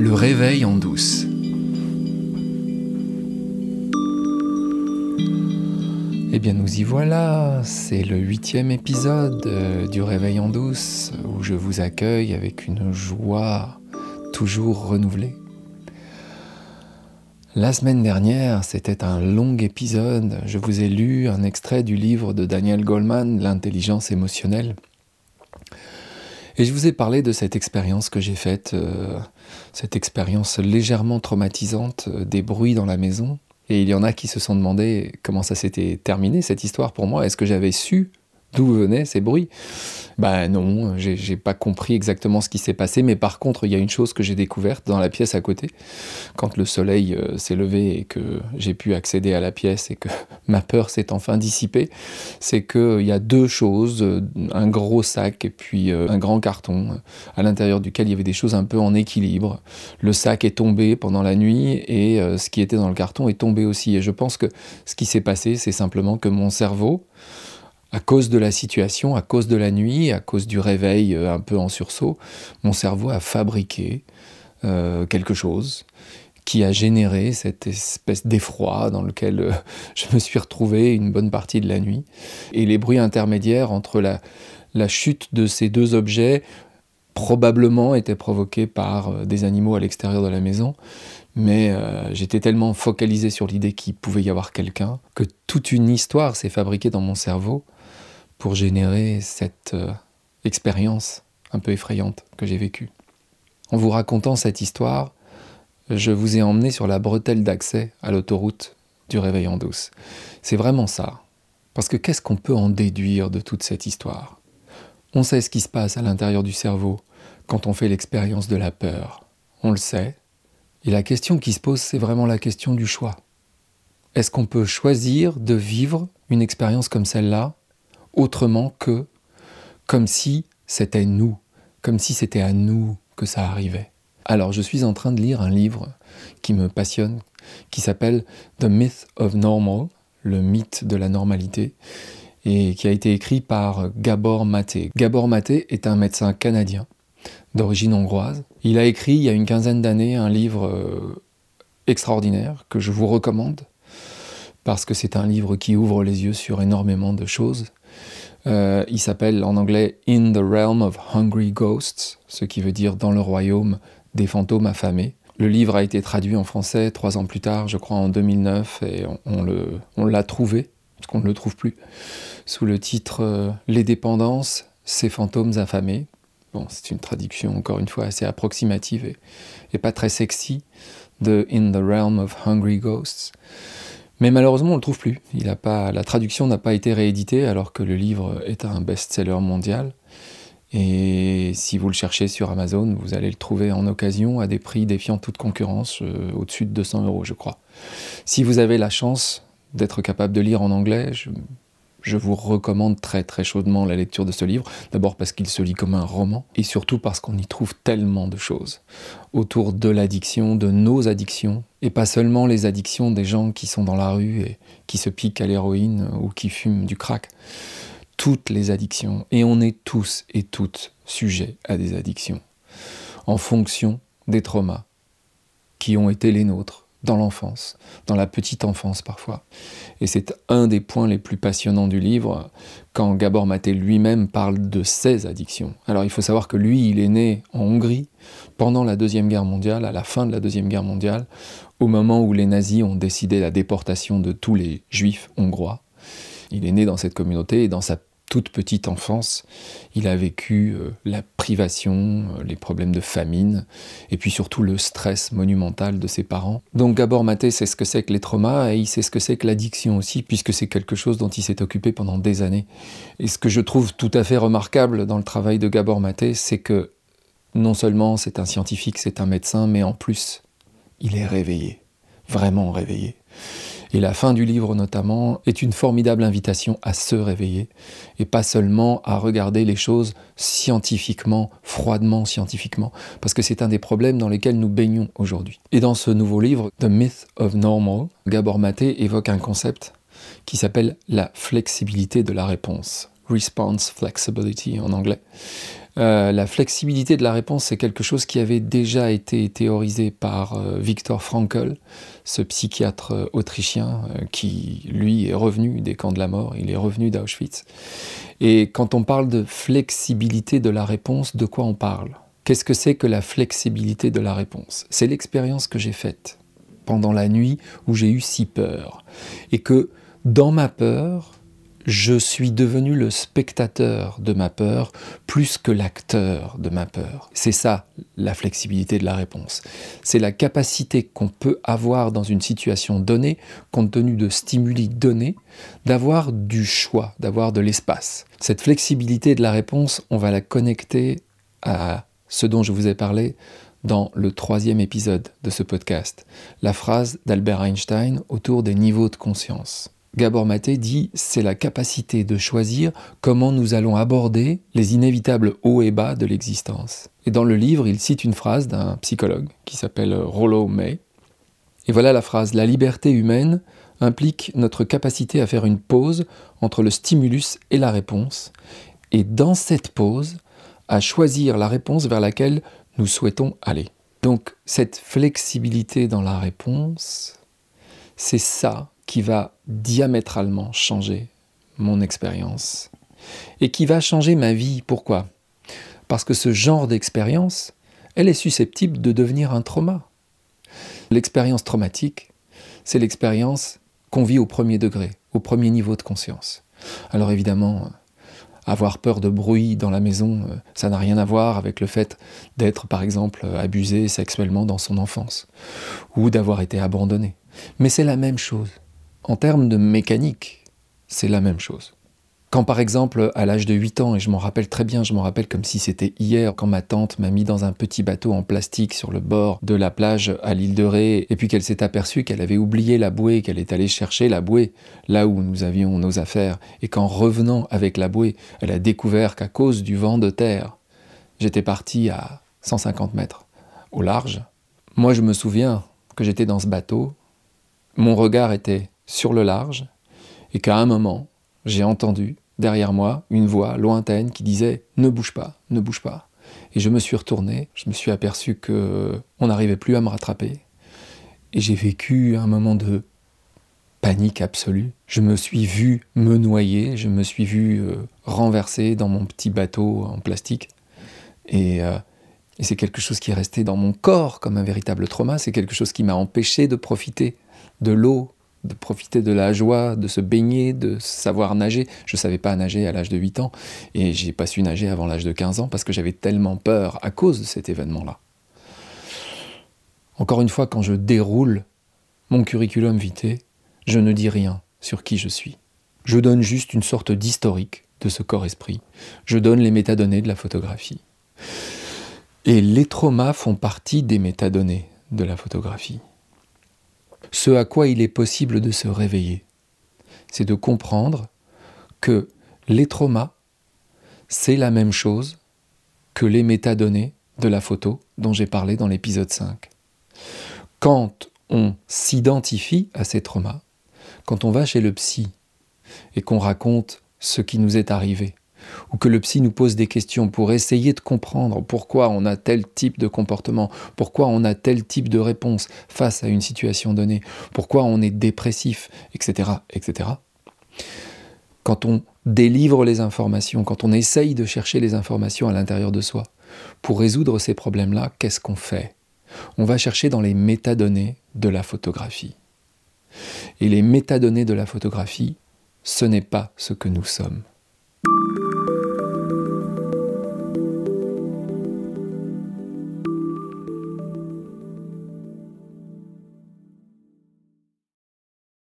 Le réveil en douce. Eh bien nous y voilà, c'est le huitième épisode euh, du Réveil en douce où je vous accueille avec une joie toujours renouvelée. La semaine dernière, c'était un long épisode. Je vous ai lu un extrait du livre de Daniel Goleman, L'intelligence émotionnelle. Et je vous ai parlé de cette expérience que j'ai faite, euh, cette expérience légèrement traumatisante euh, des bruits dans la maison. Et il y en a qui se sont demandé comment ça s'était terminé, cette histoire pour moi. Est-ce que j'avais su d'où venaient ces bruits Ben non, j'ai pas compris exactement ce qui s'est passé, mais par contre, il y a une chose que j'ai découverte dans la pièce à côté, quand le soleil euh, s'est levé et que j'ai pu accéder à la pièce et que ma peur s'est enfin dissipée, c'est qu'il y a deux choses, euh, un gros sac et puis euh, un grand carton, à l'intérieur duquel il y avait des choses un peu en équilibre. Le sac est tombé pendant la nuit et ce qui était dans le carton est tombé aussi. Et je pense que ce qui s'est passé, c'est simplement que mon cerveau, à cause de la situation, à cause de la nuit, à cause du réveil euh, un peu en sursaut, mon cerveau a fabriqué euh, quelque chose qui a généré cette espèce d'effroi dans lequel euh, je me suis retrouvé une bonne partie de la nuit. Et les bruits intermédiaires entre la, la chute de ces deux objets probablement étaient provoqués par des animaux à l'extérieur de la maison, mais j'étais tellement focalisé sur l'idée qu'il pouvait y avoir quelqu'un que toute une histoire s'est fabriquée dans mon cerveau pour générer cette euh, expérience un peu effrayante que j'ai vécue. En vous racontant cette histoire, je vous ai emmené sur la bretelle d'accès à l'autoroute du réveil en douce. C'est vraiment ça. Parce que qu'est-ce qu'on peut en déduire de toute cette histoire? On sait ce qui se passe à l'intérieur du cerveau quand on fait l'expérience de la peur. On le sait. Et la question qui se pose, c'est vraiment la question du choix. Est-ce qu'on peut choisir de vivre une expérience comme celle-là? Autrement que comme si c'était nous, comme si c'était à nous que ça arrivait. Alors je suis en train de lire un livre qui me passionne, qui s'appelle The Myth of Normal, le mythe de la normalité, et qui a été écrit par Gabor Maté. Gabor Maté est un médecin canadien d'origine hongroise. Il a écrit il y a une quinzaine d'années un livre euh, extraordinaire que je vous recommande parce que c'est un livre qui ouvre les yeux sur énormément de choses euh, il s'appelle en anglais In the Realm of Hungry Ghosts, ce qui veut dire dans le royaume des fantômes affamés. Le livre a été traduit en français trois ans plus tard, je crois en 2009, et on, l'a trouvé, parce qu'on ne le trouve plus, sous le titre euh, Les dépendances, ces fantômes affamés. Bon, c'est une traduction encore une fois assez approximative et pas très sexy de In the Realm of Hungry Ghosts. Mais malheureusement, on le trouve plus. Il pas, la traduction n'a pas été rééditée alors que le livre est un best-seller mondial. Et si vous le cherchez sur Amazon, vous allez le trouver en occasion à des prix défiant toute concurrence, euh, au-dessus de 200 euros, je crois. Si vous avez la chance d'être capable de lire en anglais, je, je vous recommande très très chaudement la lecture de ce livre, d'abord parce qu'il se lit comme un roman, et surtout parce qu'on y trouve tellement de choses autour de l'addiction, de nos addictions, et pas seulement les addictions des gens qui sont dans la rue et qui se piquent à l'héroïne ou qui fument du crack. Toutes les addictions, et on est tous et toutes sujets à des addictions, en fonction des traumas qui ont été les nôtres dans l'enfance, dans la petite enfance parfois. Et c'est un des points les plus passionnants du livre, quand Gabor Maté lui-même parle de ses addictions. Alors il faut savoir que lui, il est né en Hongrie pendant la Deuxième Guerre mondiale, à la fin de la Deuxième Guerre mondiale, au moment où les nazis ont décidé la déportation de tous les juifs hongrois. Il est né dans cette communauté et dans sa toute petite enfance, il a vécu euh, la privation, euh, les problèmes de famine, et puis surtout le stress monumental de ses parents. Donc Gabor Maté sait ce que c'est que les traumas, et il sait ce que c'est que l'addiction aussi, puisque c'est quelque chose dont il s'est occupé pendant des années. Et ce que je trouve tout à fait remarquable dans le travail de Gabor Maté, c'est que non seulement c'est un scientifique, c'est un médecin, mais en plus, il est réveillé, vraiment réveillé. Et la fin du livre notamment est une formidable invitation à se réveiller et pas seulement à regarder les choses scientifiquement, froidement scientifiquement, parce que c'est un des problèmes dans lesquels nous baignons aujourd'hui. Et dans ce nouveau livre, The Myth of Normal, Gabor Maté évoque un concept qui s'appelle la flexibilité de la réponse, response flexibility en anglais. Euh, la flexibilité de la réponse, c'est quelque chose qui avait déjà été théorisé par euh, Viktor Frankl, ce psychiatre euh, autrichien qui, lui, est revenu des camps de la mort, il est revenu d'Auschwitz. Et quand on parle de flexibilité de la réponse, de quoi on parle? Qu'est-ce que c'est que la flexibilité de la réponse? C'est l'expérience que j'ai faite pendant la nuit où j'ai eu si peur. Et que dans ma peur, je suis devenu le spectateur de ma peur plus que l'acteur de ma peur. C'est ça la flexibilité de la réponse. C'est la capacité qu'on peut avoir dans une situation donnée, compte tenu de stimuli donnés, d'avoir du choix, d'avoir de l'espace. Cette flexibilité de la réponse, on va la connecter à ce dont je vous ai parlé dans le troisième épisode de ce podcast, la phrase d'Albert Einstein autour des niveaux de conscience. Gabor Maté dit c'est la capacité de choisir comment nous allons aborder les inévitables hauts et bas de l'existence. Et dans le livre, il cite une phrase d'un psychologue qui s'appelle Rollo May. Et voilà la phrase La liberté humaine implique notre capacité à faire une pause entre le stimulus et la réponse, et dans cette pause, à choisir la réponse vers laquelle nous souhaitons aller. Donc cette flexibilité dans la réponse, c'est ça qui va diamétralement changer mon expérience et qui va changer ma vie. Pourquoi? Parce que ce genre d'expérience, elle est susceptible de devenir un trauma. L'expérience traumatique, c'est l'expérience qu'on vit au premier degré, au premier niveau de conscience. Alors évidemment, avoir peur de bruit dans la maison, euh, ça n'a rien à voir avec le fait d'être, par exemple, abusé sexuellement dans son enfance, ou d'avoir été abandonné. Mais c'est la même chose. En termes de mécanique, c'est la même chose. Quand par exemple, à l'âge de 8 ans, et je m'en rappelle très bien, je m'en rappelle comme si c'était hier, quand ma tante m'a mis dans un petit bateau en plastique sur le bord de la plage à l'île de Ré, et puis qu'elle s'est aperçue qu'elle avait oublié la bouée, qu'elle est allée chercher la bouée là où nous avions nos affaires, et qu'en revenant avec la bouée, elle a découvert qu'à cause du vent de terre, j'étais parti à 150 mètres au large. Moi, je me souviens que j'étais dans ce bateau, mon regard était sur le large, et qu'à un moment, j'ai entendu derrière moi une voix lointaine qui disait Ne bouge pas, ne bouge pas. Et je me suis retourné, je me suis aperçu que on n'arrivait plus à me rattraper. Et j'ai vécu un moment de panique absolue. Je me suis vu me noyer, je me suis vu euh, renverser dans mon petit bateau en plastique. Et, euh, et c'est quelque chose qui est resté dans mon corps comme un véritable trauma. C'est quelque chose qui m'a empêché de profiter de l'eau, de profiter de la joie, de se baigner, de savoir nager. Je ne savais pas nager à l'âge de 8 ans et j'ai pas su nager avant l'âge de 15 ans parce que j'avais tellement peur à cause de cet événement-là. Encore une fois, quand je déroule mon curriculum vitae, je ne dis rien sur qui je suis. Je donne juste une sorte d'historique de ce corps-esprit. Je donne les métadonnées de la photographie. Et les traumas font partie des métadonnées de la photographie ce à quoi il est possible de se réveiller. C'est de comprendre que les traumas, c'est la même chose que les métadonnées de la photo dont j'ai parlé dans l'épisode 5. Quand on s'identifie à ces traumas, quand on va chez le psy et qu'on raconte ce qui nous est arrivé, ou que le psy nous pose des questions pour essayer de comprendre pourquoi on a tel type de comportement, pourquoi on a tel type de réponse face à une situation donnée, pourquoi on est dépressif, etc., etc. Quand on délivre les informations, quand on essaye de chercher les informations à l'intérieur de soi, pour résoudre ces problèmes-là, qu'est-ce qu'on fait? On va chercher dans les métadonnées de la photographie. Et les métadonnées de la photographie, ce n'est pas ce que nous sommes.